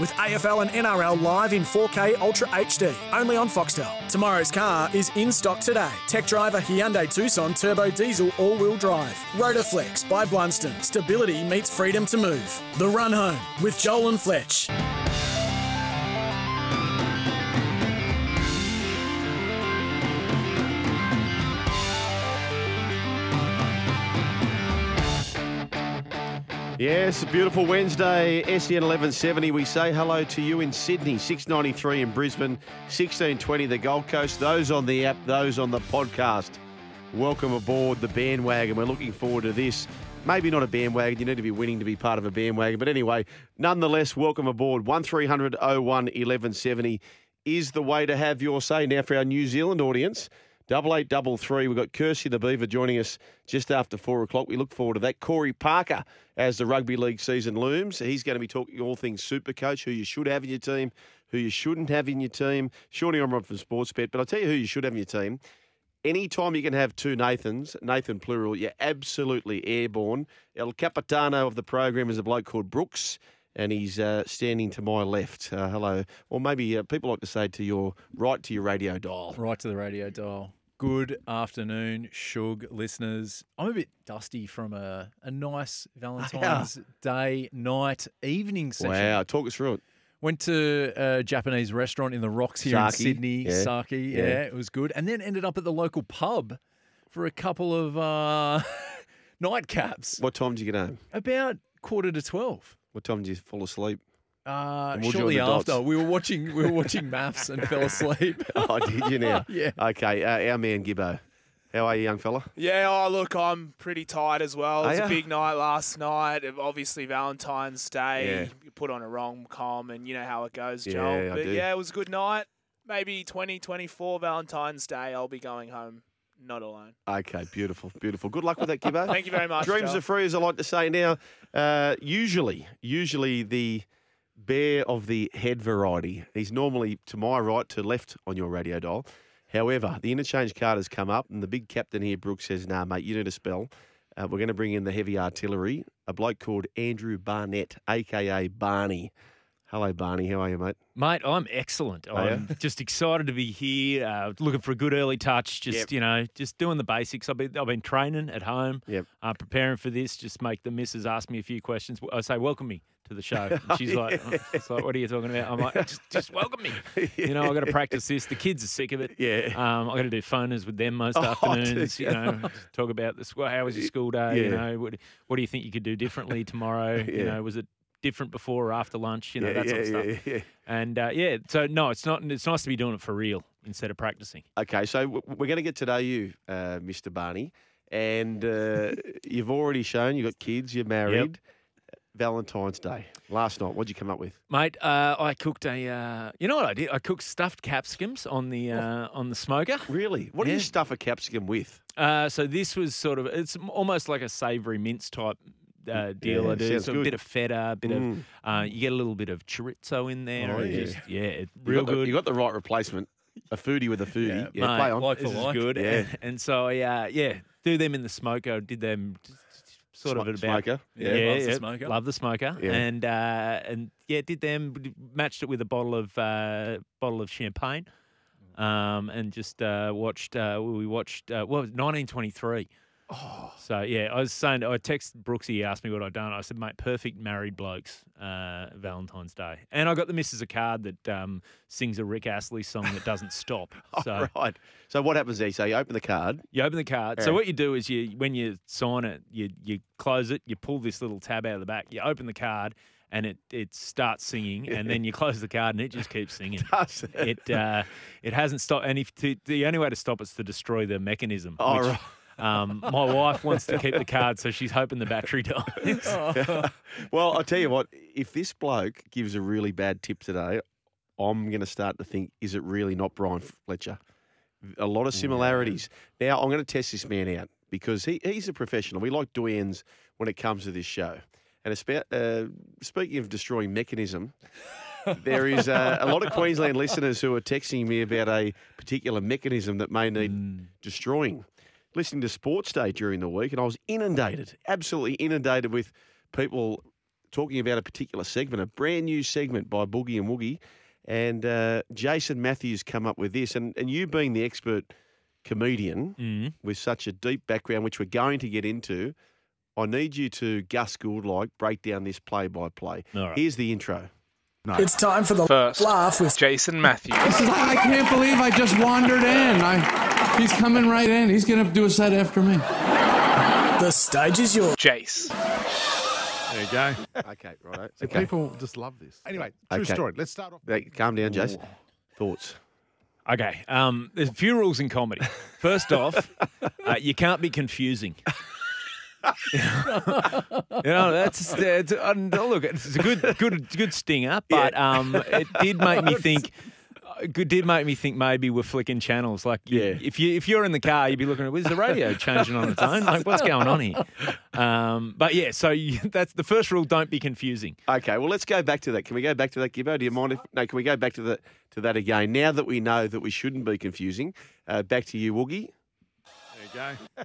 with AFL and NRL live in 4K Ultra HD, only on Foxtel. Tomorrow's car is in stock today. Tech driver Hyundai Tucson Turbo Diesel All-Wheel Drive. Rotoflex by Blundstone. Stability meets freedom to move. The Run Home with Joel and Fletch. Yes, a beautiful Wednesday, SEN 1170. We say hello to you in Sydney, 693 in Brisbane, 1620 the Gold Coast. Those on the app, those on the podcast. Welcome aboard the bandwagon. We're looking forward to this. Maybe not a bandwagon. You need to be winning to be part of a bandwagon. But anyway, nonetheless, welcome aboard. 1300 01 1170 is the way to have your say. Now, for our New Zealand audience, Double eight, double three. We've got Kirsty the Beaver joining us just after four o'clock. We look forward to that. Corey Parker, as the rugby league season looms, he's going to be talking all things super coach, who you should have in your team, who you shouldn't have in your team. Shawnee Omron from Sportsbet. But I'll tell you who you should have in your team. Anytime you can have two Nathans, Nathan plural, you're absolutely airborne. El Capitano of the program is a bloke called Brooks and he's uh, standing to my left. Uh, hello. Or maybe uh, people like to say to your right to your radio dial. Right to the radio dial. Good afternoon, Shug listeners. I'm a bit dusty from a, a nice Valentine's Day night evening session. Wow, talk us through it. Went to a Japanese restaurant in the Rocks here in Sydney. yeah. Sake, yeah. Yeah. it was good. And then ended up at the local pub for a couple of uh, nightcaps. What time did you get home? About quarter to 12. What time did you fall asleep? Uh, we'll shortly after, dots. we were watching we were watching maths and fell asleep. Oh, did you now? Yeah. Okay, uh, our man Gibbo. How are you, young fella? Yeah, oh look, I'm pretty tired as well. It was a big night last night. Obviously Valentine's Day. Yeah. You put on a rom com and you know how it goes, Yeah, Joel. I but do. yeah, it was a good night. Maybe 2024 Valentine's Day, I'll be going home not alone. Okay, beautiful, beautiful. Good luck with that, Gibbo. Thank you very much. Dreams Joel. are free, as I like to say. Now, uh, usually, usually the bear of the head variety. He's normally to my right, to left on your radio dial. However, the interchange card has come up, and the big captain here, Brooks, says, "Nah, mate, you need a spell. Uh, we're going to bring in the heavy artillery, a bloke called Andrew Barnett, aka Barney. Hello, Barney. How are you, mate? Mate, I'm excellent. Are? I'm just excited to be here. Uh, looking for a good early touch. Just Yep. you know, just doing the basics. I've been I've been training at home. Yep. Uh, preparing for this. Just make the missus ask me a few questions. I say, welcome me to the show. And she's like, oh, it's like, what are you talking about? I'm like, just, just welcome me. You know, I got to practice this. The kids are sick of it. Yeah. Um, I got to do phoners with them most Oh, afternoons. You you? know, talk about this. Well, how was your school day? You know, what what do you think you could do differently tomorrow? You know, was it different before or after lunch? You know, yeah, that yeah, sort of stuff. yeah, yeah. And uh, yeah, so no, it's not. It's nice to be doing it for real instead of practicing. Okay, so w- we're going to get to know you, uh, Mr. Barney, and uh, you've already shown you've got kids, you're married. Valentine's Day last night. What'd you come up with? Mate, uh, I cooked a. Uh, you know what I did? I cooked stuffed capsicums on the uh, on the smoker. Really? What do you stuff a capsicum with? Uh, so this was sort of. It's almost like a savoury mince type. Uh, deal Yeah, I do sounds so a bit of feta, a bit Mm. of uh, you get a little bit of chorizo in there. Oh, yeah. just, yeah, it- You real the- good. you got the right replacement. A foodie with a foodie. Yeah, Mate, play on. like for this is like. good. Yeah. And, and so I, uh, yeah, do them in the smoker. Did them just- just sort Smo- of at about smoker. Yeah, loves the smoker. Love the smoker, Yeah. and uh, and yeah, did them matched it with a bottle of uh, bottle of champagne, um, and just uh, watched. Uh, we watched. Uh, what 1923. Oh, So yeah, I was saying. I text Brooksy. He asked me what I'd done. I said, "Mate, perfect married blokes, uh, Valentine's Day." And I got the missus a card that um, sings a Rick Astley song that doesn't stop. So right. So what happens there? So you open the card. you open the card. Yeah. So what you do is you when you sign it, you you close it, you pull this little tab out of the back, you open the card, and it it starts singing, and then you close the card, and it just keeps singing. Does it? It uh, it hasn't stopped, and if to, the only way to stop it's to destroy the mechanism. Oh, which, right. Um, my wife wants to keep the card, so she's hoping the battery dies. well, I'll tell you what. If this bloke gives a really bad tip today, I'm going to start to think: Is it really not Brian Fletcher? A lot of similarities. Now, I'm going to test this man out because he, he's a professional. We like doyens when it comes to this show. And espe- uh, speaking of destroying mechanism, there is uh, a lot of Queensland listeners who are texting me about a particular mechanism that may need destroying. Listening to Sports Day during the week, and I was inundated, absolutely inundated with people talking about a particular segment, a brand new segment by Boogie and Woogie. And uh, Jason Matthews come up with this. And, and you being the expert comedian Mm. with such a deep background, which we're going to get into, I need you to, Gus Gould like, break down this play by play. All right. Here's the intro. No. It's time for the First, laugh with Jason Matthews. I, I can't believe I just wandered in. I, he's coming right in. He's going to do a set after me. the stage is yours. Jace. There you go. Okay, right. So Okay. people just love this. Anyway, true Okay. story. Let's start off. Hey, Calm down, Jason. Thoughts? Okay. Um, there's a few rules in comedy. First off, uh, you can't be confusing. you know, that's, that's uh, look. It's a good, good, good stinger, but um, it did make me think. It did make me think maybe we're flicking channels. Like, you, Yeah. if you if you're in the car, you'd be looking at, is the radio changing on its own? Like, what's going on here? Um, but yeah, so you, that's the first rule. Don't be confusing. Okay, well, let's go back to that. Can we go back to that, Gibbo? Do you mind if no? Can we go back to the to that again? Now that we know that we shouldn't be confusing, uh, back to you, Woogie. There you go.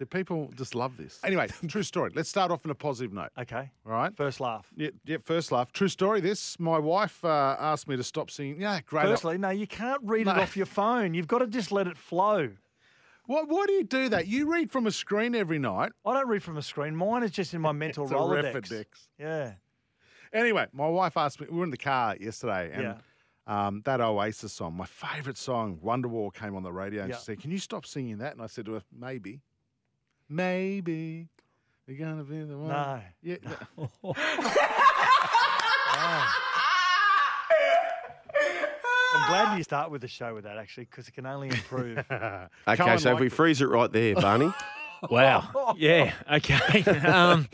So people just love this. Anyway, true story. Let's start off on a positive note. Okay. All right. First laugh. Yeah, yeah, first laugh. True story. This, my wife uh, asked me to stop singing. Yeah, great. Firstly, no, you can't read No. it off your phone. You've got to just let it flow. Why, why do you do that? You read from a screen every night. I don't read from a screen. Mine is just in my mental It's a Rolodex. Yeah. Anyway, my wife asked me, we were in the car yesterday, and Yeah. um, that Oasis song, my favourite song, Wonderwall, came on the radio, and she said, Can you stop singing that? And I said to her, Maybe. Maybe. You're going to be the one. No. Yeah. I'm glad you start with the show with that, actually, because it can only improve. Okay, Cohen so if we it. freeze it right there, Barney. Wow. Yeah. Okay. Um,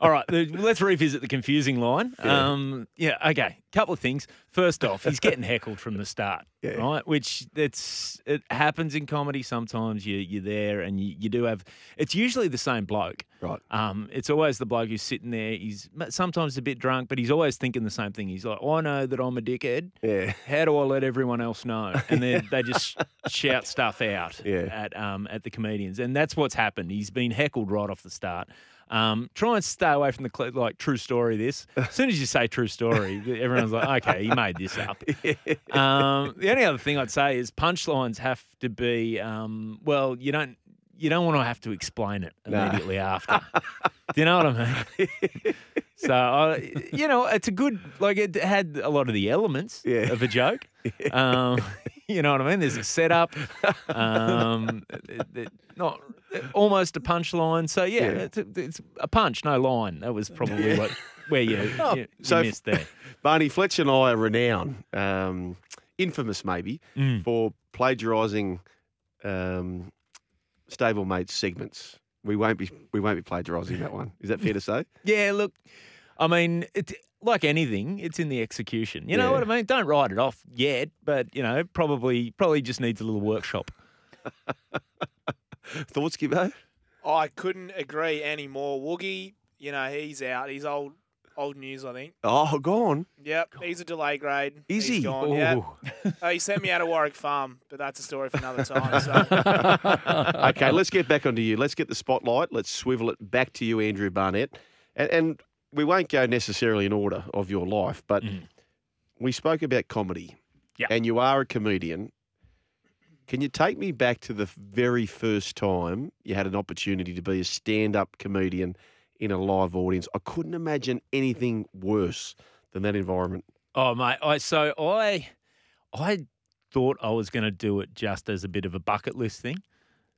all right. the- Let's revisit the confusing line. Um, yeah. Okay. Couple of things. First off, he's getting heckled from the start, Yeah. right? Which it's it happens in comedy. Sometimes you you're there and you, you do have. It's usually the same bloke. Right. Um, it's always the bloke who's sitting there. He's sometimes a bit drunk, but he's always thinking the same thing. He's like, I know that I'm a dickhead. Yeah. How do I let everyone else know? And then they just shout stuff out Yeah. at um, at the comedians, and that's what's happened. He's been heckled right off the start. Um, try and stay away from the cl- like true story. This as soon as you say true story, everyone's like, okay, he made this up. Um, the only other thing I'd say is punchlines have to be um, well, you don't you don't want to have to explain it Nah. immediately after. Do you know what I mean? So I, you know, it's a good like it had a lot of the elements Yeah. of a joke. Um, you know what I mean? There's a setup, um, it- it- not almost a punchline. So yeah, Yeah. It's, a, it's a punch, no line. That was probably what where you, you, you So missed there. Barney Fletcher and I are renowned, um, infamous maybe, Mm. for plagiarising um, stablemate segments. We won't be we won't be plagiarising that one. Is that fair to say? Yeah, look, I mean, it's like anything, it's in the execution. You know Yeah. what I mean? Don't write it off yet, but you know, probably probably just needs a little workshop. Thoughts, Gibbo? I couldn't agree any more. Woogie, you know, he's out. He's old old news, I think. Oh, gone. Yep, he's a delay grade. Is He's he? Gone. Yeah. Uh, he sent me out of Warwick Farm, but that's a story for another time. So. okay, let's get back onto you. Let's get the spotlight. Let's swivel it back to you, Andrew Barnett. And, and we won't go necessarily in order of your life, but Mm. we spoke about comedy. Yeah. And you are a comedian. Can you take me back to the very first time you had an opportunity to be a stand up comedian in a live audience? I couldn't imagine anything worse than that environment. Oh mate, I so I I thought I was going to do it just as a bit of a bucket list thing.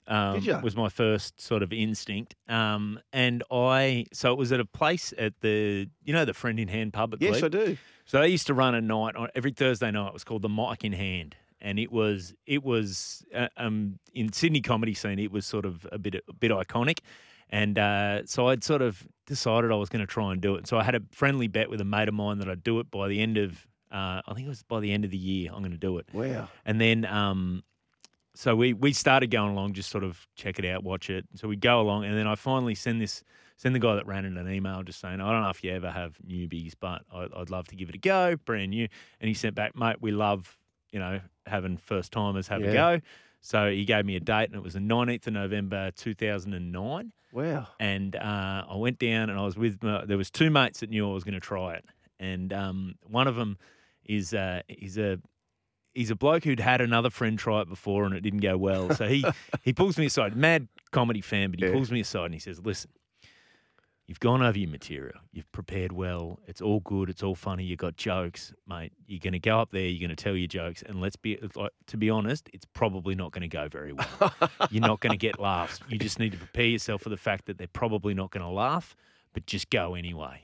Um, Did ya? Was my first sort of instinct, um, and I so it was at a place at the you know the Friend in Hand pub at Yes, Glebe? I do. So they used to run a night on every Thursday night. It was called the Mic in Hand, and it was it was uh, um, in Sydney comedy scene. It was sort of a bit a bit iconic, and uh, so I'd sort of decided I was going to try and do it. So I had a friendly bet with a mate of mine that I'd do it by the end of uh, I think it was by the end of the year. I'm going to do it, Wow. and then um, so we we started going along, just sort of check it out, watch it. So we go along, and then I finally send this send the guy that ran it an email just saying, I don't know if you ever have newbies, but I, I'd love to give it a go, brand new. And he sent back, mate, we love you know, having first timers have Yeah. a go. So he gave me a date, and it was the 19th of November 2009. Wow. And uh, I went down, and I was with my, there was two mates that knew I was going to try it, and um, one of them is uh, he's a he's a bloke who'd had another friend try it before, and it didn't go well. So he he pulls me aside, mad comedy fan, but he Yeah. pulls me aside and he says, "Listen." You've gone over your material. You've prepared well. It's all good. It's all funny. You got jokes, mate. You're going to go up there. You're going to tell your jokes, and let's be like, to be honest, it's probably not going to go very well. You're not going to get laughs. You just need to prepare yourself for the fact that they're probably not going to laugh, but just go anyway.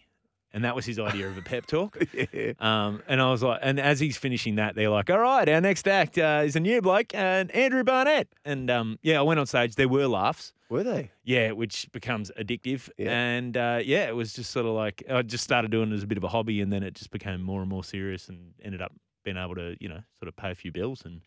And that was his idea of a pep talk. Yeah. Um, and I was like, and as he's finishing that, they're like, all right, our next act uh, is a new bloke, and Andrew Barnett. And um, yeah, I went on stage. There were laughs. Were they? Yeah, which becomes addictive. Yeah. And uh, yeah, it was just sort of like I just started doing it as a bit of a hobby, and then it just became more and more serious, and ended up being able to, you know, sort of pay a few bills and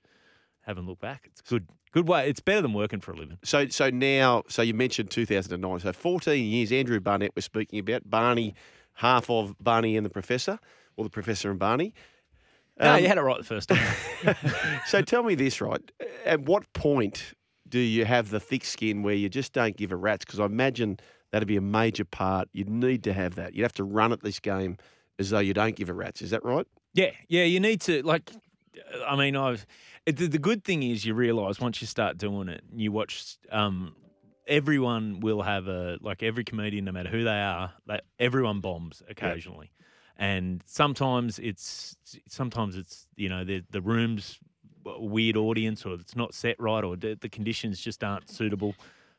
haven't looked back. It's good, good way. It's better than working for a living. So, so now, so you mentioned 2009. So 14 years, Andrew Barnett we're speaking about. Barney, half of Barney and the Professor, or the Professor and Barney. no, Um, you had it right the first time. so tell me this, right? At what point do you have the thick skin where you just don't give a rat's? Because I imagine that'd be a major part. You'd need to have that. You'd have to run at this game as though you don't give a rat's. Is that right? Yeah, yeah, you need to like. I mean, I've the, the good thing is you realise once you start doing it, and you watch. Um, everyone will have a like every comedian, no matter who they are. They, everyone bombs occasionally, and sometimes it's sometimes it's you know the the rooms weird audience or it's not set right or the, the conditions just aren't suitable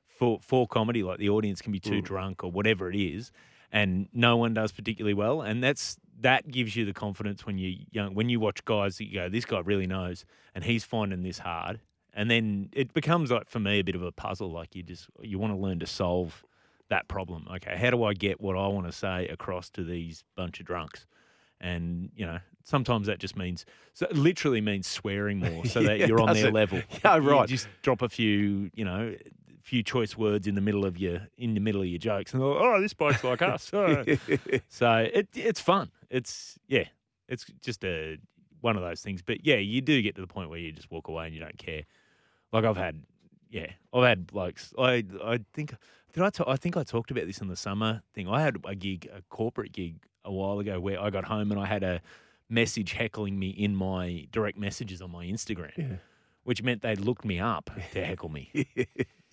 for for comedy. Like the audience can be too mm. drunk or whatever it is, and no one does particularly well. And that's that gives you the confidence when you young when you watch guys that you go, this guy really knows, and he's finding this hard. And then it becomes like for me a bit of a puzzle. Like you just you want to learn to solve that problem. Okay, how do I get what I want to say across to these bunch of drunks? And you know, sometimes that just means so it literally means swearing more, so that Yeah, you're on their it? level. Yeah, You right. just drop a few, you know, few choice words in the middle of your in the middle of your jokes, and they're like, oh, this bloke's like us. Oh. so it it's fun. It's yeah, it's just a one of those things. But yeah, you do get to the point where you just walk away and you don't care. Like I've had, yeah, I've had blokes. I I think did I ta- I think I talked about this in the summer thing. I had a gig, a corporate gig, a while ago where I got home and I had a message heckling me in my direct messages on my Instagram, which meant they looked me up to heckle me.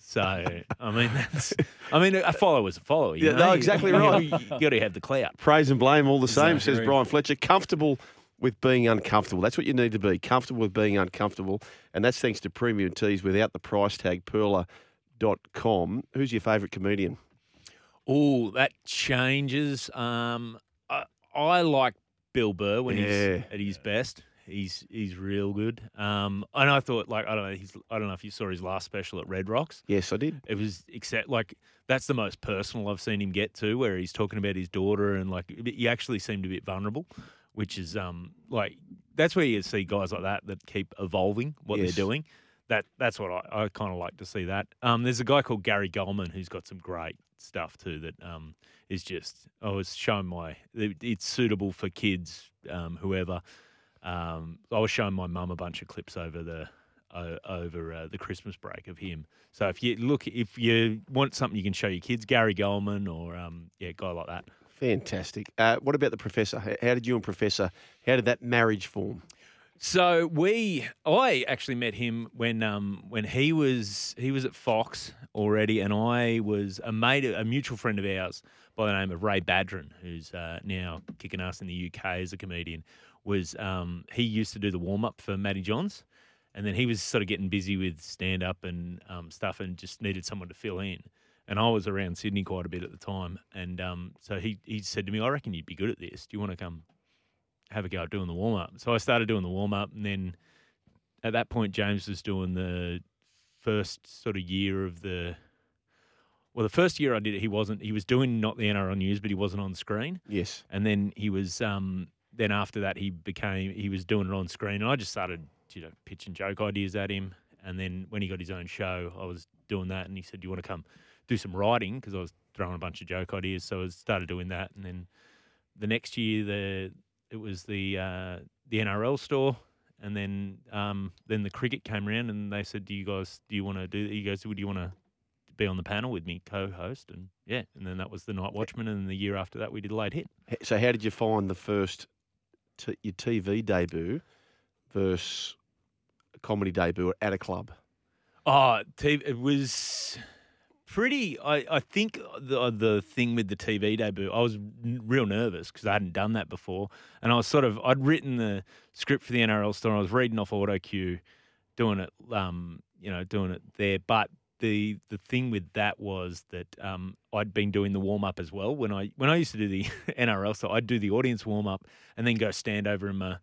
So I mean, that's I mean, a follower's a follower. You Yeah, know? no, exactly right. You, got to have the clout. Praise and blame all the same, says Brian Fletcher. Comfortable with being uncomfortable. That's what you need to be. Comfortable with being uncomfortable. And that's thanks to premium teas without the price tag, perla.com. Who's your favourite comedian? Oh, that changes. Um, I, I like Bill Burr when Yeah. he's at his best. He's he's real good. Um, and I thought like I don't know. He's I don't know if you saw his last special at Red Rocks. Yes, I did. It was except like that's the most personal I've seen him get to, where he's talking about his daughter and like he actually seemed a bit vulnerable, which is um like that's where you see guys like that that keep evolving what Yes. they're doing. That that's what I, I kind of like to see that. Um, there's a guy called Gary Gulman who's got some great stuff too. That um is just I was showing my it- it's suitable for kids, um, whoever. Um, I was showing my mum a bunch of clips over the o- over uh, the Christmas break of him. So if you look, if you want something you can show your kids, Gary Gulman or um, yeah, guy like that. Fantastic. Uh, what about the professor? How did you and Professor, how did that marriage form? So we, I actually met him when um when he was he was at Fox already, and I was a mate, a mutual friend of ours by the name of Ray Badran, who's uh, now kicking ass in the UK as a comedian. Was um he used to do the warm up for Matty Johns, and then he was sort of getting busy with stand up and um, stuff, and just needed someone to fill in. And I was around Sydney quite a bit at the time, and um, so he he said to me, "I reckon you'd be good at this. Do you want to come have a go at doing the warm up. So I started doing the warm up, and then at that point, James was doing the first sort of year of the. Well, the first year I did it, he wasn't. He was doing not the NRL news, but he wasn't on screen. Yes. And then he was. Um, then after that, he became. He was doing it on screen, and I just started, you know, pitching joke ideas at him. And then when he got his own show, I was doing that, and he said, "Do you want to come do some writing?" Because I was throwing a bunch of joke ideas, so I started doing that. And then the next year, the it was the uh, the NRL store, And then um, then the cricket came around and they said, "Do you guys do you want to do?" You guys, would you want to be on the panel with me, co-host? And yeah, and then that was the Night Watchman. And the year after that, we did Late Hit. So, how did you find the first t- your TV debut versus comedy debut at a club? Oh, TV, it was pretty. I, I think the the thing with the TV debut, I was n- real nervous because I hadn't done that before, and I was sort of I'd written the script for the NRL store. I was reading off auto cue, doing it, um, you know, doing it there. But the the thing with that was that um, I'd been doing the warm up as well. When I when I used to do the NRL, so I'd do the audience warm up and then go stand over in my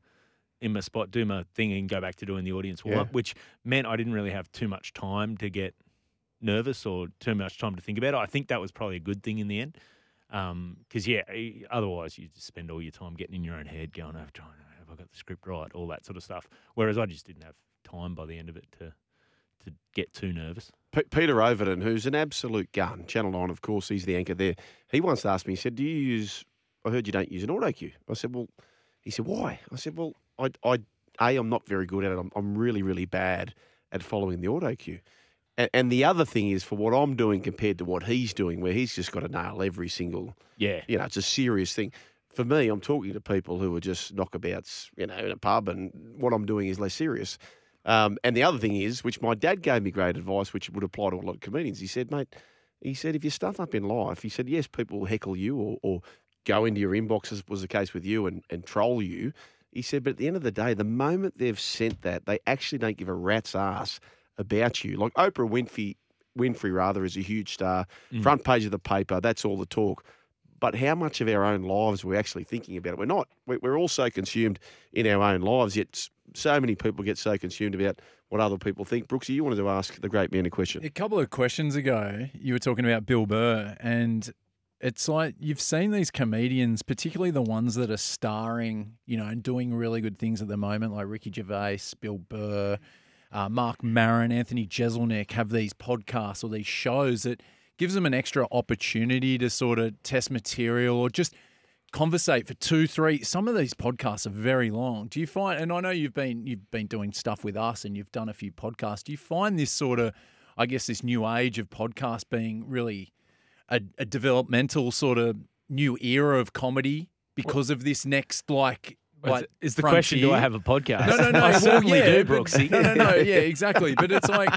in my spot, do my thing, and go back to doing the audience warm up, which meant I didn't really have too much time to get nervous or too much time to think about it. I think that was probably a good thing in the end. Because, yeah, eh, otherwise you just spend all your time getting in your own head going, oh, trying, have I got the script right, all that sort of stuff. Whereas I just didn't have time by the end of it to to get too nervous. P- Peter Overton, who's an absolute gun, Channel 9, of course, he's the anchor there. He once asked me, he said, Do you use, I heard you don't use an auto cue. I said, Well, he said, Why? I said, Well, I, I A, I'm not very good at it. I'm, I'm really, really bad at following the auto cue. And, and the other thing is, for what I'm doing compared to what he's doing, where he's just got to nail every single, Yeah. you know, it's a serious thing. For me, I'm talking to people who are just knockabouts, you know, in a pub, and what I'm doing is less serious. Um, and the other thing is, which my dad gave me great advice, which would apply to a lot of comedians. He said, mate, he said, if you stuff up in life, he said, yes, people will heckle you or, or go into your inbox, as was the case with you, and, and troll you. He said, but at the end of the day, the moment they've sent that, they actually don't give a rat's ass about you. Like Oprah Winfrey, Winfrey rather, is a huge star, mm. front page of the paper, that's all the talk. But how much of our own lives we're actually thinking about it? We're not. We're we're all so consumed in our own lives, yet so many people get so consumed about what other people think. Brooksy, you wanted to ask the great man a question. A couple of questions ago, you were talking about Bill Burr, and it's like you've seen these comedians, particularly the ones that are starring, you know, and doing really good things at the moment, like Ricky Gervais, Bill Burr, uh, Marc Maron, Anthony Jeselnik, have these podcasts or these shows that gives them an extra opportunity to sort of test material or just conversate for two, three. Some of these podcasts are very long. Do you find? And I know you've been you've been doing stuff with us, and you've done a few podcasts. Do you find this sort of, I guess, this new age of podcast being really a, a developmental sort of new era of comedy because of this next like. Like Is the question, do I have a podcast? No, no, no. I well, certainly yeah, do, but- Brooksy. No, no, no. Yeah, exactly. But it's like,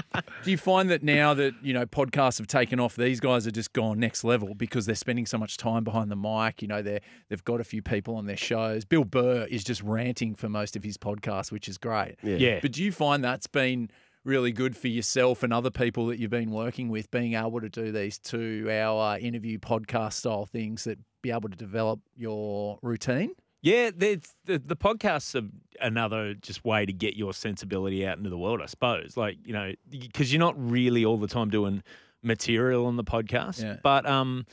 do you find that now that you know podcasts have taken off, these guys are just gone next level because they're spending so much time behind the mic. You know, they're they've got a few people on their shows. Bill Burr is just ranting for most of his podcasts, which is great. Yeah. Yeah. But do you find that's been really good for yourself and other people that you've been working with, being able to do these two-hour interview podcast style things that be able to develop your routine? Yeah, the the podcasts are another just way to get your sensibility out into the world, I suppose. Like you know, because you're not really all the time doing material on the podcast. Yeah. But um,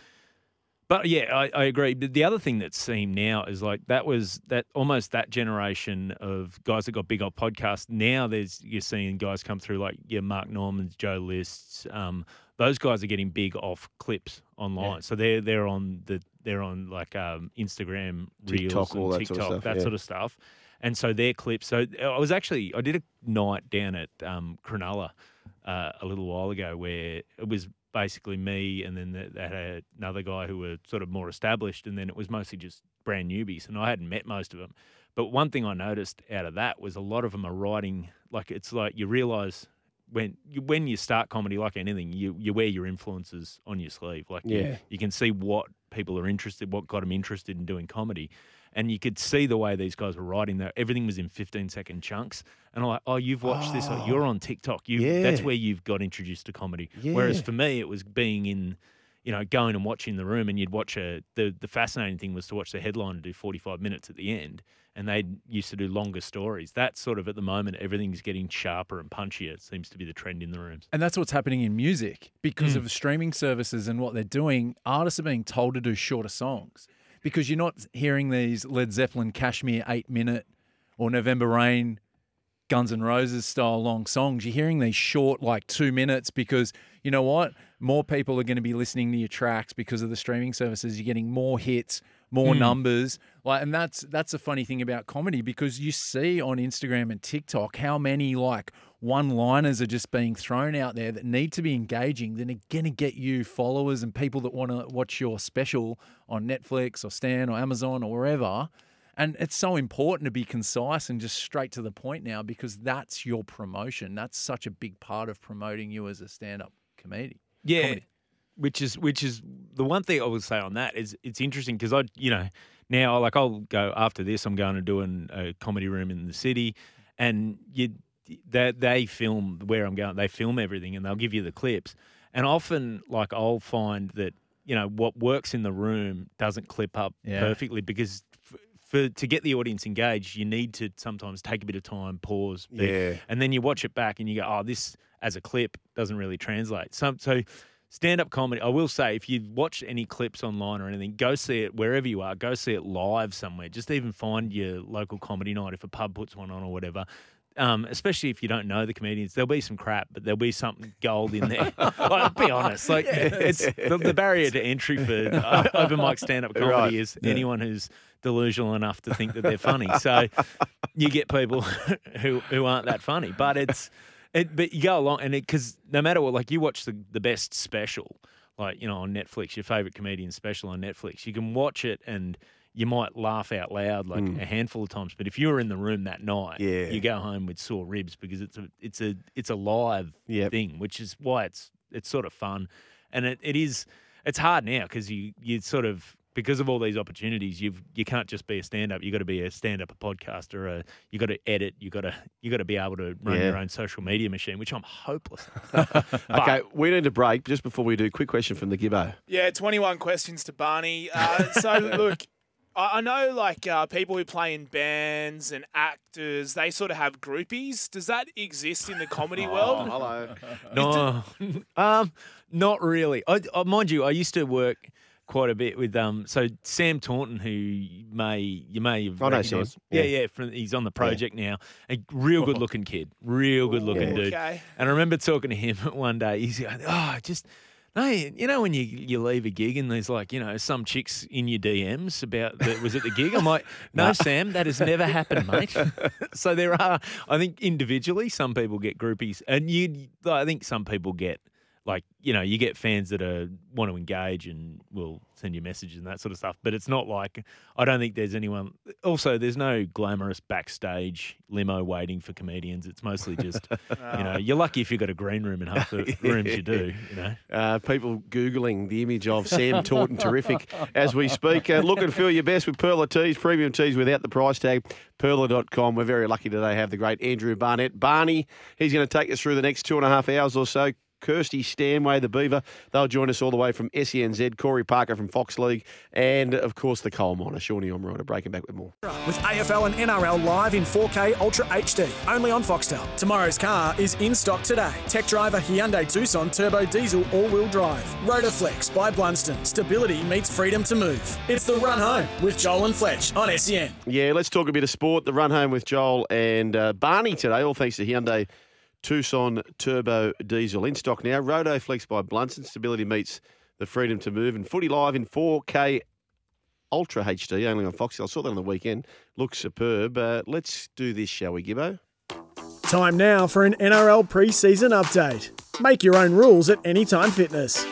but yeah, I, I agree. But the other thing that's seen now is like that was that almost that generation of guys that got big on podcasts. Now there's you're seeing guys come through like yeah, Mark Normands, Joe Lists. Um, those guys are getting big off clips online. So they're they're on the they're on like um, Instagram reels TikTok, and all that TikTok, sort of stuff, that yeah. sort of stuff. And so their clips. So I was actually I did a night down at um, Cronulla uh, a little while ago where it was basically me and then they they had another guy who were sort of more established and then it was mostly just brand newbies and I hadn't met most of them. But one thing I noticed out of that was a lot of them are writing like it's like you realize when you, when you start comedy like anything you you wear your influences on your sleeve like you- Yeah. you, can see what people are interested what got them interested in doing comedy. And you could see the way these guys were writing that everything was in 15 second chunks. And I'm like oh you've watched this. Like, you're oh. on TikTok. You that's where you've got introduced to comedy. Whereas for me it was being in you know going and watching the room and you'd watch a the the fascinating thing was to watch the headline and do 45 minutes at the end and they used to do longer stories that's sort of at the moment everything's getting sharper and punchier it seems to be the trend in the rooms And that's what's happening in music because Mm. of streaming services and what they're doing. Artists are being told to do shorter songs because you're not hearing these Led Zeppelin Kashmir eight minute or November Rain Guns N' Roses style long songs. You're hearing these short, like two minutes, because you know what? More people are going to be listening to your tracks because of the streaming services. You're getting more hits, more Hmm. numbers. Like, and that's that's a funny thing about comedy because you see on Instagram and TikTok how many like one-liners are just being thrown out there that need to be engaging. Then are going to get you followers and people that want to watch your special on Netflix or Stan or Amazon or wherever. And it's so important to be concise and just straight to the point now because that's your promotion. That's such a big part of promoting you as a stand-up comedian. Yeah, comedy. Which is which is the one thing I would say on that is it's interesting because I you know now like I'll go after this I'm going to do an, a comedy room in the city, and you they they film where I'm going they film everything and they'll give you the clips, and often like I'll find that you know what works in the room doesn't clip up Yeah. perfectly because. For, to get the audience engaged, you need to sometimes take a bit of time, pause, be- Yeah. and then you watch it back and you go, "Oh, this as a clip doesn't really translate." So, so stand-up comedy. I will say, if you watch any clips online or anything, go see it wherever you are. Go see it live somewhere. Just even find your local comedy night if a pub puts one on or whatever. Um, especially if you don't know the comedians, there'll be some crap, but there'll be something gold in there. like, be honest, like it's the, the barrier to entry for uh, open mic stand-up comedy Right. is anyone who's delusional enough to think that they're funny. So you get people who who aren't that funny, but it's it. But you go along and it because no matter what, like you watch the the best special, like you know on Netflix, your favorite comedian special on Netflix, you can watch it and. You might laugh out loud like hmm. a handful of times, but if you were in the room that night, Yeah. you go home with sore ribs because it's a it's a it's a live Yep. thing, which is why it's it's sort of fun, and it, it is it's hard now because you you sort of because of all these opportunities, you've you can't just be a stand up. You've got to be a stand up, a podcaster. A, you got to edit. You got to you got to be able to run Yeah. your own social media machine, which I'm hopeless. at. Okay, we need to break just before we do. Quick question from the Gibbo. Yeah, 21 questions to Barney. Uh, so, look, I I know like uh, people who play in bands and actors, they sort of have groupies. Does that exist in the comedy world? hello. No, um, not really. I, I, mind you, I used to work quite a bit with um. So Sam Taunton, who you may you may have I know Sam. Yeah, yeah. yeah. From, he's on the project now. A real good looking kid, real good looking dude. Okay. And I remember talking to him one day. He's going, "Oh, just no, you know when you you leave a gig and there's like you know some chicks in your DMs about that was at the gig." I'm like, "No, Sam, that has never happened, mate." so there are, I think, individually, some people get groupies, and you, I think, some people get like you know you get fans that are want to engage and will send you messages and that sort of stuff. But it's not like I don't think there's anyone. Also, there's no glamorous backstage limo waiting for comedians. It's mostly just you know you're lucky if you've got a green room in half the rooms you do. You know. Uh, people Googling the image of Sam Taunton, terrific as we speak. Uh, look and feel your best with Perla Teas, premium teas without the price tag. Perla.com. We're very lucky today to have the great Andrew Barnett. Barney, he's going to take us through the next two and a half hours or so. Kirsty Stanway, the Beaver, they'll join us all the way from SENZ. Corey Parker from Fox League, and of course the coal miner, Shawnee Omrider. Breaking back with more. With AFL and NRL live in 4K Ultra HD, only on Foxtel. Tomorrow's car is in stock today. Tech driver Hyundai Tucson Turbo Diesel All-Wheel Drive. Rotoflex by Blundstone. Stability meets freedom to move. It's the run home with Joel and Fletch on SEN. Yeah, let's talk a bit of sport. The run home with Joel and uh, Barney today, all thanks to Hyundai Tucson Turbo Diesel. In stock now. Rotoflex by Blundstone. Stability meets the freedom to move. And footy live in 4K Ultra HD, only on Foxtel. I saw that on the weekend. Looks superb. Uh, let's do this, shall we, Gibbo? Time now for an NRL pre-season update. Make your own rules at Anytime Fitness.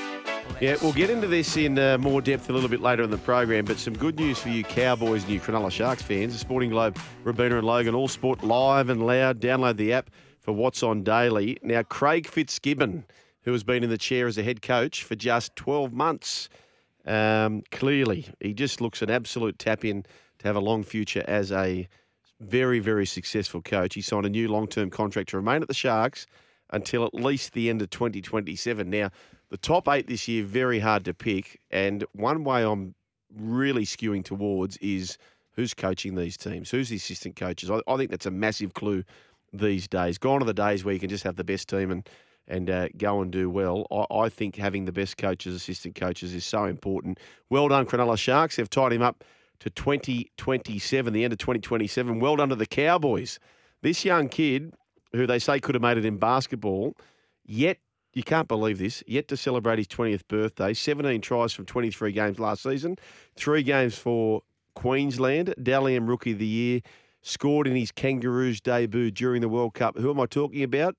Yeah, we'll get into this in uh, more depth a little bit later in the program, but some good news for you Cowboys and you Cronulla Sharks fans. The Sporting Globe, Robina and Logan, all sport live and loud. Download the app for What's On Daily. Now, Craig Fitzgibbon, who has been in the chair as a head coach for just 12 months, um, clearly he just looks an absolute tap in to have a long future as a very, very successful coach. He signed a new long term contract to remain at the Sharks until at least the end of 2027. Now, the top eight this year, very hard to pick. And one way I'm really skewing towards is who's coaching these teams, who's the assistant coaches. I, I think that's a massive clue these days. Gone are the days where you can just have the best team and and uh, go and do well. I, I think having the best coaches, assistant coaches, is so important. Well done, Cronulla Sharks. They've tied him up to 2027, the end of 2027. Well done to the Cowboys. This young kid, who they say could have made it in basketball, yet you can't believe this, yet to celebrate his 20th birthday. 17 tries from 23 games last season, three games for Queensland, Dally M Rookie of the Year, scored in his Kangaroos debut during the World Cup. Who am I talking about?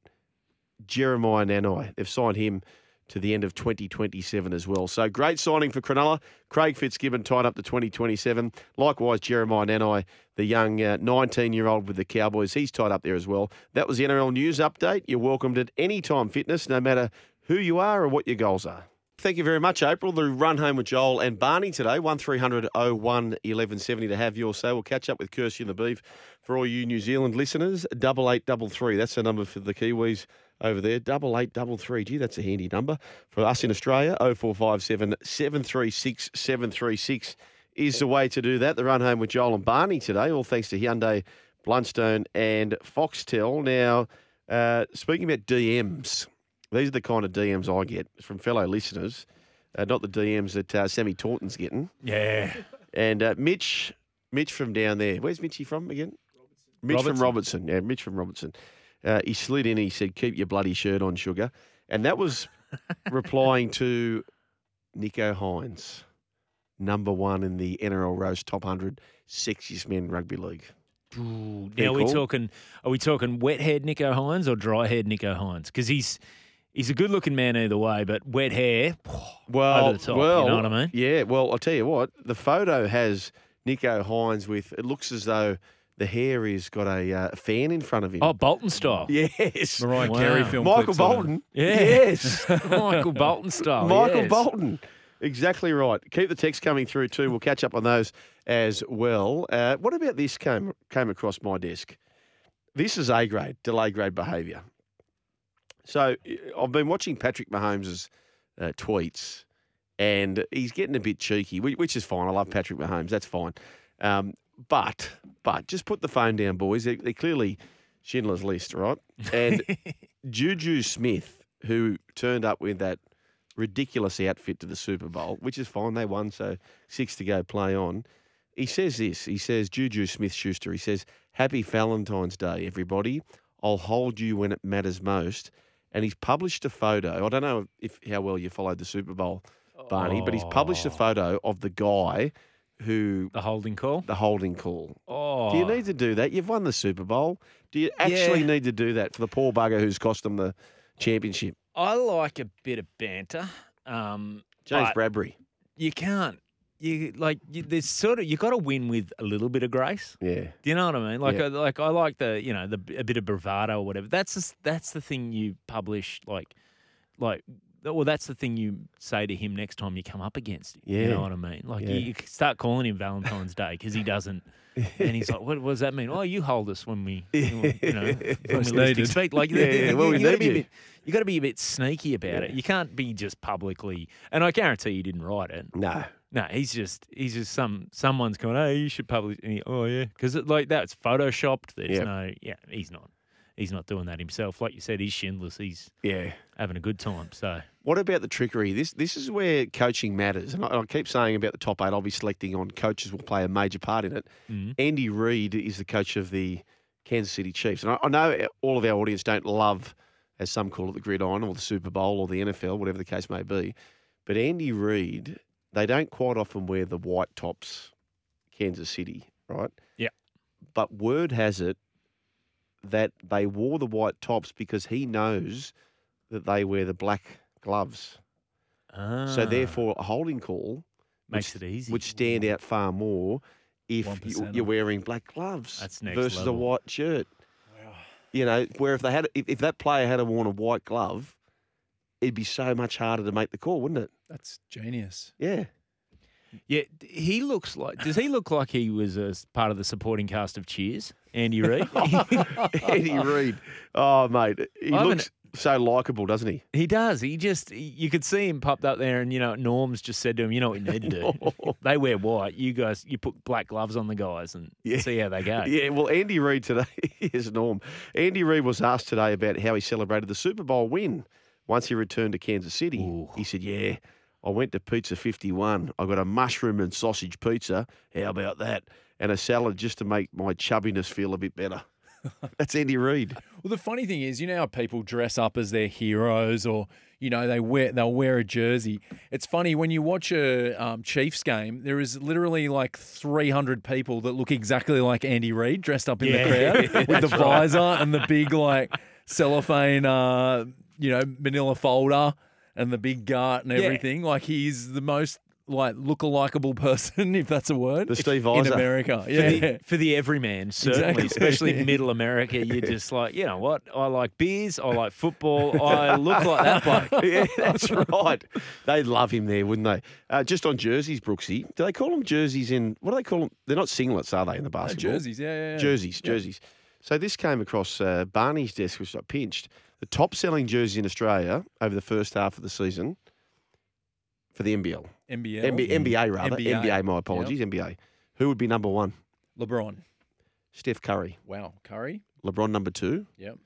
Jeremiah Nanai. They've signed him to the end of 2027 as well. So great signing for Cronulla. Craig Fitzgibbon tied up to 2027. Likewise, Jeremiah Nanai, the young uh, 19 year old with the Cowboys, he's tied up there as well. That was the NRL News Update. You're welcomed at any time fitness, no matter who you are or what your goals are. Thank you very much, April. The run home with Joel and Barney today, 1300 01 1170 to have your say. We'll catch up with Kirsty and the Beef for all you New Zealand listeners. Double eight double three. That's the number for the Kiwis over there. Double eight double three. Gee, that's a handy number. For us in Australia, 0457 736 736 is the way to do that. The run home with Joel and Barney today, all thanks to Hyundai, Blundstone, and Foxtel. Now, uh, speaking about DMs, these are the kind of DMs I get from fellow listeners, uh, not the DMs that uh, Sammy Taunton's getting. Yeah. And uh, Mitch, Mitch from down there. Where's Mitchy from again? Mitch from Robertson. Yeah, Mitch from Robertson. Uh, he slid in. And he said, "Keep your bloody shirt on, sugar," and that was replying to Nicho Hynes, number one in the NRL Rose Top Hundred Sexiest Men Rugby League. Ooh, now are we talking? Are we talking wet haired Nicho Hynes or dry haired Nicho Hynes? Because he's he's a good looking man either way, but wet hair. Well, over the top. well, you know what I mean? Yeah. Well, I'll tell you what. The photo has Nicho Hynes with. It looks as though the hair is got a uh, fan in front of him. Oh, Bolton style. yes. Mariah Wow. Carey film Michael clips of it. Bolton. Yeah. Yes. Michael Bolton style. Michael yes. Bolton. Exactly right. Keep the text coming through too. We'll catch up on those as well. Uh, what about this came came across my desk? This is A grade, delay grade behaviour. So uh, I've been watching Patrick Mahomes' uh, tweets, and he's getting a bit cheeky, which is fine. I love Patrick Mahomes. That's fine. Um, but but just put the phone down, boys. They're, they're clearly Schindler's List, right? And Juju Smith, who turned up with that ridiculous outfit to the Super Bowl, which is fine. They won, so six to go, play on. He says this. He says, Juju Smith Schuster, he says, Happy Valentine's Day, everybody. I'll hold you when it matters most. And he's published a photo. I don't know if how well you followed the Super Bowl, Barney, but he's published a Oh. photo of the guy who The holding call. the holding call. Oh, Do you need to do that? You've won the Super Bowl. Do you actually Yeah. need to do that for the poor bugger who's cost them the championship? I like a bit of banter. Um, James Bradberry. you can't. You like you, there's sort of you got to win with a little bit of grace. Yeah. Do you know what I mean? Like, Yeah. I, like I like the you know the a bit of bravado or whatever. That's the, that's the thing you publish. Like, like well, that's the thing you say to him next time you come up against him. Yeah. You know what I mean? Like, Yeah. you, you start calling him Valentine's Day because he doesn't. And he's like, what, what does that mean? Oh, you hold us when we, you know, when we least expect. Like, Yeah, yeah, well, we you, got need you. you got to be a bit sneaky about it. You can't be just publicly. And I guarantee you didn't write it. No. No, he's just he's just some someone's going, hey, you should publish. He, oh yeah, because like that's photoshopped. There's Yep. no, yeah, he's not. He's not doing that himself. Like you said, he's Schindler's. He's Yeah. having a good time. So What about the trickery? This this is where coaching matters. And I, I keep saying about the top eight, I'll be selecting on coaches will play a major part in it. Mhm. Andy Reid is the coach of the Kansas City Chiefs. And I, I know all of our audience don't love, as some call it, the gridiron or the Super Bowl or the NFL, whatever the case may be. But Andy Reid, they don't quite often wear the white tops, Kansas City, right? Yeah. But word has it that they wore the white tops because he knows that they wear the black gloves. Ah. So therefore, a holding call makes which, it easy. would stand out far more if you, percenter. you're wearing black gloves That's next versus level. a white shirt. You know, where if they had, if, if that player had worn a white glove, it'd be so much harder to make the call, wouldn't it? That's genius. Yeah. yeah, he looks like. Does he look like he was a part of the supporting cast of Cheers? Andy Reid. Andy Reid. Oh, mate, he I haven't- looks so likable, doesn't he? He does. He just you could see him popped up there, and you know Norm's just said to him, "You know what you need to do? they wear white. You guys, you put black gloves on the guys and Yeah. see how they go." Yeah, well, Andy Reid today is Norm. Andy Reid was asked today about how he celebrated the Super Bowl win once he returned to Kansas City. Ooh. He said, "Yeah, I went to Pizza 51. I got a mushroom and sausage pizza. How about that? And a salad just to make my chubbiness feel a bit better." That's Andy Reid. Well, the funny thing is, you know how people dress up as their heroes, or you know they wear they'll wear a jersey. It's funny when you watch a um, Chiefs game. There is literally like three hundred people that look exactly like Andy Reid dressed up in Yeah, the crowd with the right. visor and the big like cellophane, uh, you know, Manila folder and the big gut and Yeah. everything. Like he's the most like look-a-likeable person, if that's a word, The Steve in Visor. America. For, Yeah. the, for the everyman, certainly, Exactly. especially middle America, you're just like, you know what? I like beers. I like football. I look like that bloke. yeah, that's right. They'd love him there, wouldn't they? Uh, just on jerseys, Brooksy. Do they call them jerseys in? What do they call them? They're not singlets, are they, in the Uh, basketball? jerseys, yeah, yeah, yeah. Jerseys, jerseys. So this came across uh, Barney's desk, which got pinched. The top selling jersey in Australia over the first half of the season for the NBL. NBL, NBA, NBA rather. NBA. NBA, my apologies. NBA. Who would be number one? LeBron. Steph Curry. Wow, Curry. LeBron number two. Yep.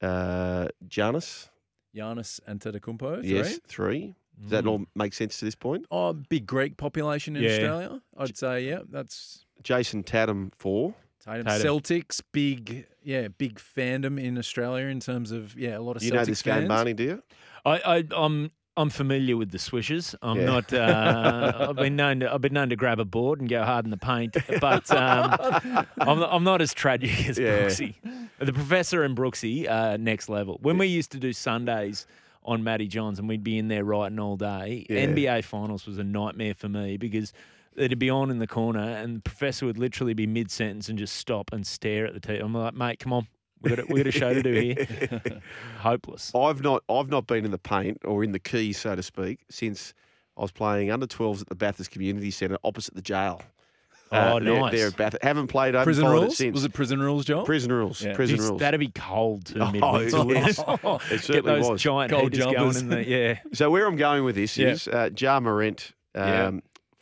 Uh, Giannis. Giannis Antetokounmpo. Three. Yes, three. Does that all make sense to this point? Oh, big Greek population in Yeah. Australia. I'd say, yeah, that's Jayson Tatum, four. Tatum. Tatum. Celtics, big, yeah, big fandom in Australia in terms of yeah, a lot of You Celtics know this fans. game, Barney, do you? I, I, I'm I'm familiar with the swishers. I'm Yeah. not. Uh, I've been known. To, I've been known to grab a board and go hard in the paint, but um, I'm, I'm not as tragic as Yeah. Brooksy. The professor and Brooksy, uh, next level. When we used to do Sundays on Matty Johns and we'd be in there writing all day, Yeah. NBA finals was a nightmare for me because. It'd be on in the corner, and the professor would literally be mid sentence and just stop and stare at the TV. I'm like, mate, come on, we got a, we got a show to do here. Hopeless. I've not I've not been in the paint or in the key, so to speak, since I was playing under 12s at the Bathurst Community Centre opposite the jail. Oh, there, nice. There at Bathurst. Haven't played over Prison followed it rules? since. Was it prison rules, Joel? prison rules? Yeah. Prison Jeez, rules. That'd be cold too. Oh, midwinter, it wouldn't it? It Get those was. giant Cold jumpers. going in the yeah. So where I'm going with this Yeah. is uh, Ja Morant, um, Yeah.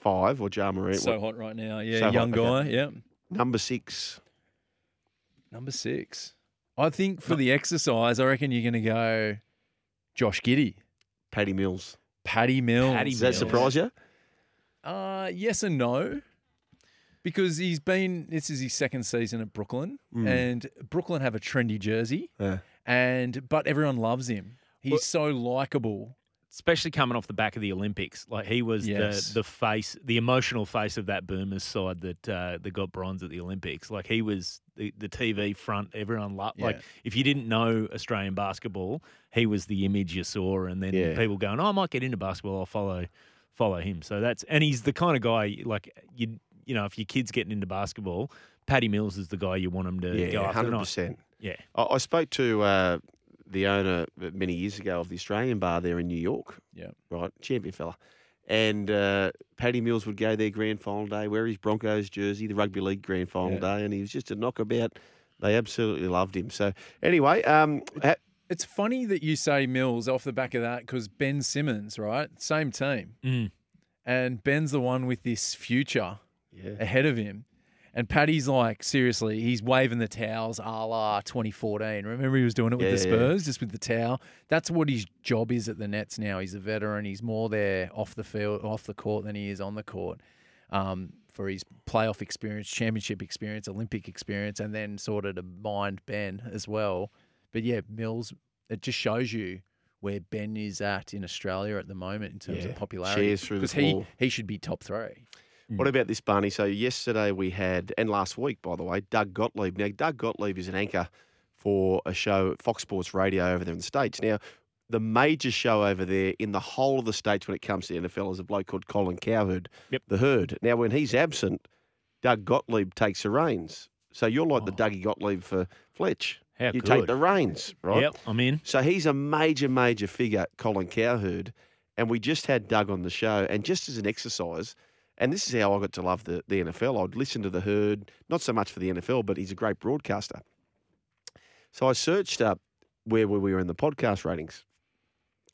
Five or Ja Morant, so hot right now. Yeah, So hot, young guy. okay. Yeah. number six. Number six. I think for the exercise, I reckon you're going to go Josh Giddey, Paddy Mills. Paddy Mills. Paddy Does that Mills. surprise you? Uh, yes and no. Because he's been, this is his second season at Brooklyn, Mm. and Brooklyn have a trendy jersey, Yeah. and but everyone loves him. He's Well- so likable. Especially coming off the back of the Olympics, like he was Yes. the the face, the emotional face of that Boomers side that uh, that got bronze at the Olympics. Like he was the, the TV front. Everyone loved. Like Yeah. if you didn't know Australian basketball, he was the image you saw, and then Yeah. people going, "Oh, I might get into basketball. I'll follow follow him." So that's and he's the kind of guy like you you know if your kid's getting into basketball, Paddy Mills is the guy you want him to go after. Hundred percent. Yeah. I, I spoke to uh, the owner many years ago of the Australian bar there in New York. Yeah. Right, champion fella. And uh, Paddy Mills would go there grand final day, wear his Broncos jersey, the rugby league grand final Yeah. day, and he was just a knockabout. They absolutely loved him. So anyway, um, ha- It's funny that you say Mills off the back of that because Ben Simmons, right? Same team. Mm. And Ben's the one with this future yeah, ahead of him. And Paddy's like, seriously, he's waving the towels a la 2014. Remember he was doing it with the Yeah, yeah. Spurs, just with the towel? That's what his job is at the Nets now. He's a veteran. He's more there off the field, off the court than he is on the court um, for his playoff experience, championship experience, Olympic experience, and then sort of to mind Ben as well. But yeah, Mills, it just shows you where Ben is at in Australia at the moment in terms Yeah, of popularity. the Because he, he should be top three. Hmm. What about this, Barney? So yesterday we had, and last week, by the way, Doug Gottlieb. Now, Doug Gottlieb is an anchor for a show at Fox Sports Radio over there in the States. Now, the major show over there in the whole of the States when it comes to the NFL is a bloke called Colin Cowherd, Yep. the herd. Now, when he's absent, Doug Gottlieb takes the reins. So you're like the Oh. Dougie Gottlieb for Fletch. How you take the reins, right? Yep, I'm in. So he's a major, major figure, Colin Cowherd. And we just had Doug on the show. And just as an exercise, and this is how I got to love the, the NFL, I'd listen to the herd, not so much for the NFL, but he's a great broadcaster. So I searched up where we were in the podcast ratings,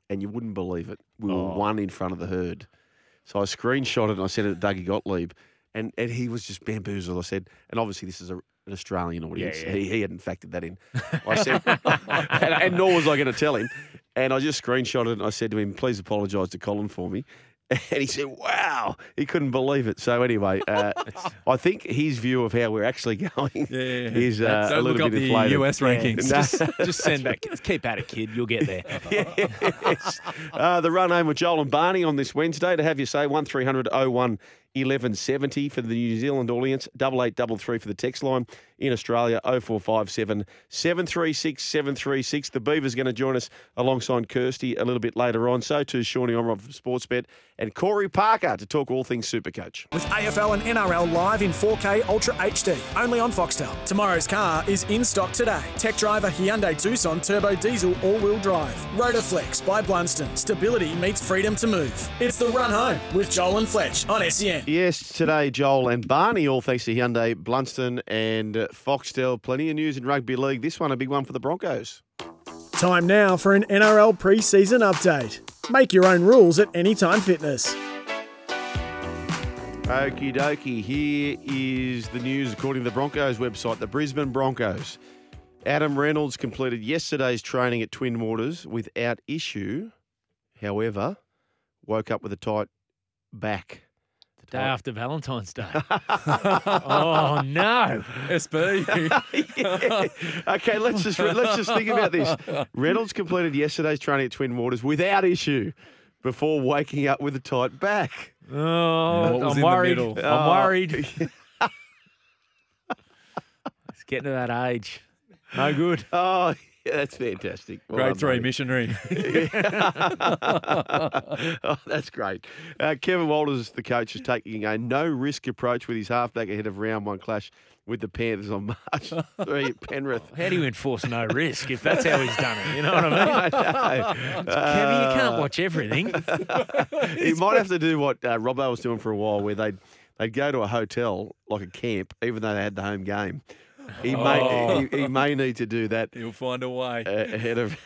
and you wouldn't believe it. We were Oh. one in front of the herd. So I screenshot it and I sent it to Dougie Gottlieb. And, and he was just bamboozled. I said, and obviously this is a, an Australian audience. yeah. He, he hadn't factored that in. I said, and, and nor was I going to tell him. And I just screenshot it and I said to him, please apologise to Colin for me. And he said, "Wow!" He couldn't believe it. So anyway, uh, I think his view of how we're actually going is uh, Don't a look little up bit the inflated. US rankings. No. Just, just send back. Keep at it, kid. You'll get there. yes. Uh, the run home with Joel and Barney on this Wednesday to have you say 1300 01 1170 for the New Zealand audience, double eight double three for the text line in Australia, 0457 736 736. The Beaver's going to join us alongside Kirsty a little bit later on. So too Shawnee Omrod from Sportsbet and Corey Parker to talk all things Supercoach. With AFL and NRL live in 4K Ultra HD, only on Foxtel. Tomorrow's car is in stock today. Tech driver Hyundai Tucson Turbo Diesel All-Wheel Drive. Rotoflex by Blundstone. Stability meets freedom to move. It's the run home with Joel and Fletch on E Yes, today, Joel and Barney, all thanks to Hyundai, Blundstone, and uh, Foxtel. Plenty of news in rugby league. This one, a big one for the Broncos. Time now for an NRL pre-season update. Make your own rules at Anytime Fitness. Okie dokie. Here is the news according to the Broncos website. The Brisbane Broncos. Adam Reynolds completed yesterday's training at Twin Waters without issue. However, woke up with a tight back. Day after Valentine's Day. oh no. SB. Yeah. Okay, let's just let's just think about this. Reynolds completed yesterday's training at Twin Waters without issue before waking up with a tight back. Oh, What was I'm worried. I'm Oh. worried. it's getting to that age. No good. Oh, yeah, that's fantastic. Well Grade three mate. missionary. oh, that's great. Uh, Kevin Walters, the coach, is taking a no risk approach with his halfback ahead of round one clash with the Panthers on March 3 at Penrith. How do you enforce no risk if that's how he's done it? You know what I mean? I know. Kevin, you can't Uh, watch everything. He might have to do what uh, Robbo was doing for a while, where they'd they'd go to a hotel like a camp, even though they had the home game. He may he, he may need to do that He'll find a way. ahead of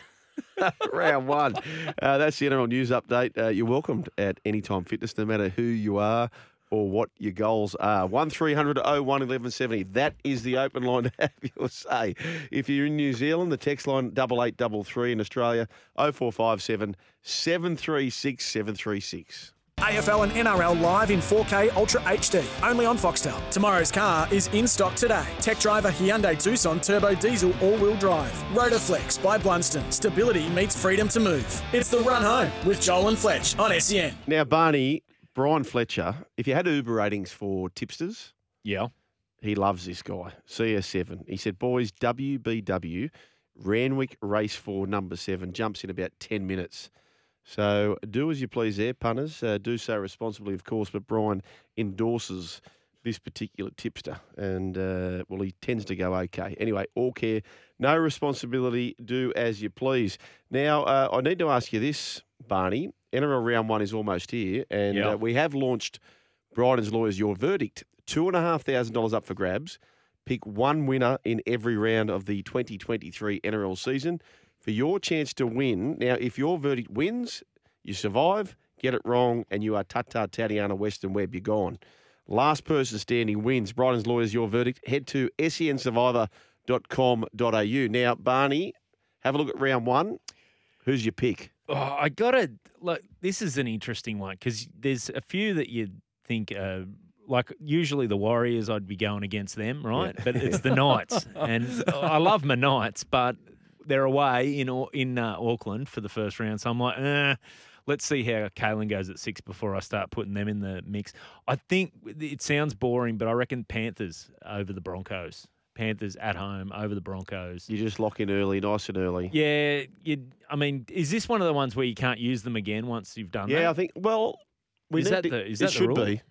round one. Uh, that's the NRL news update. Uh, you're welcomed at Anytime Fitness, no matter who you are or what your goals are. 1300 01 1170. That is the open line to have your say. If you're in New Zealand, the text line 8833 in Australia 0457 736 736. AFL and NRL live in 4K Ultra HD, only on Foxtel. Tomorrow's car is in stock today. Tech driver Hyundai Tucson Turbo Diesel All-Wheel Drive. Rotoflex by Blundstone. Stability meets freedom to move. It's the run home with Joel and Fletch on SEN. Now, Barney, Brian Fletcher, if you had Uber ratings for tipsters, Yeah. he loves this guy. CS7. He said, boys, WBW, Randwick Race 4, number 7, jumps in about 10 minutes. So do as you please there, punters. Uh, do so responsibly, of course, but Brian endorses this particular tipster. And, uh, well, he tends to go okay. Anyway, all care, no responsibility, do as you please. Now, uh, I need to ask you this, Barney. NRL round one is almost here, and Yeah. uh, we have launched Bryden's Lawyers Your Verdict. $2,500 up for grabs. Pick one winner in every round of the 2023 NRL season for your chance to win. Now, if your verdict wins, you survive, get it wrong, and you are Tata Tatiana Western Webb, you're gone. Last person standing wins. Bryden's Lawyers Your Verdict. Head to sensurvivor.com.au. Now, Barney, have a look at round one. Who's your pick? Oh, I gotta look. This is an interesting one because there's a few that you'd think, uh, like usually the Warriors, I'd be going against them, right? But it's the Knights, and I love my Knights, but they're away in in uh, Auckland for the first round, so I'm like, eh, let's see how Kalyn goes at six before I start putting them in the mix. I think it sounds boring, but I reckon Panthers over the Broncos. Panthers at home over the Broncos. You just lock in early, nice and early. Yeah, you. I mean, is this one of the ones where you can't use them again once you've done Yeah, that? I think, well, we Is that to- the- is it that the should rule? be.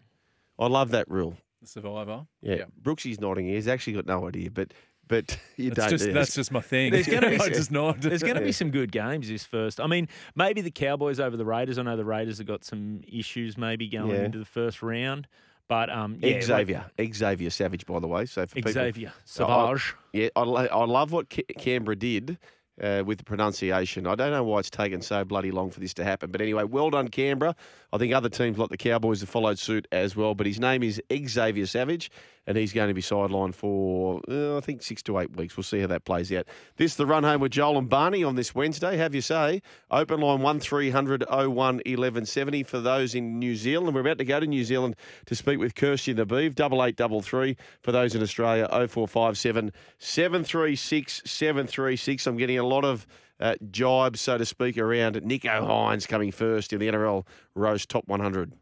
I love that rule. The survivor. Yeah. Yeah. Brooksy's nodding. He's actually got no idea, but but you That's don't. just, do that's just my thing. There's gonna be some- just. There's going to be some good games this first. I mean, maybe the Cowboys over the Raiders. I know the Raiders have got some issues maybe going Yeah. into the first round, but um, yeah, Xavier, Xavier Savage, by the way. So for like, people, Xavier I- Savage. yeah, I, I love what Ca- Canberra did uh, with the pronunciation. I don't know why it's taken so bloody long for this to happen, but anyway, well done, Canberra. I think other teams like the Cowboys have followed suit as well. But his name is Xavier Savage, and he's going to be sidelined for, uh, I think, six to eight weeks. We'll see how that plays out. This is the run home with Joel and Barney on this Wednesday. Have you say? Open line 1300 01 1170 for those in New Zealand. We're about to go to New Zealand to speak with Kirsty double three for those in Australia. 0457 736 736. I'm getting a lot of uh, jibes, so to speak, around Nicho Hynes coming first in the NRL Rose Top 100.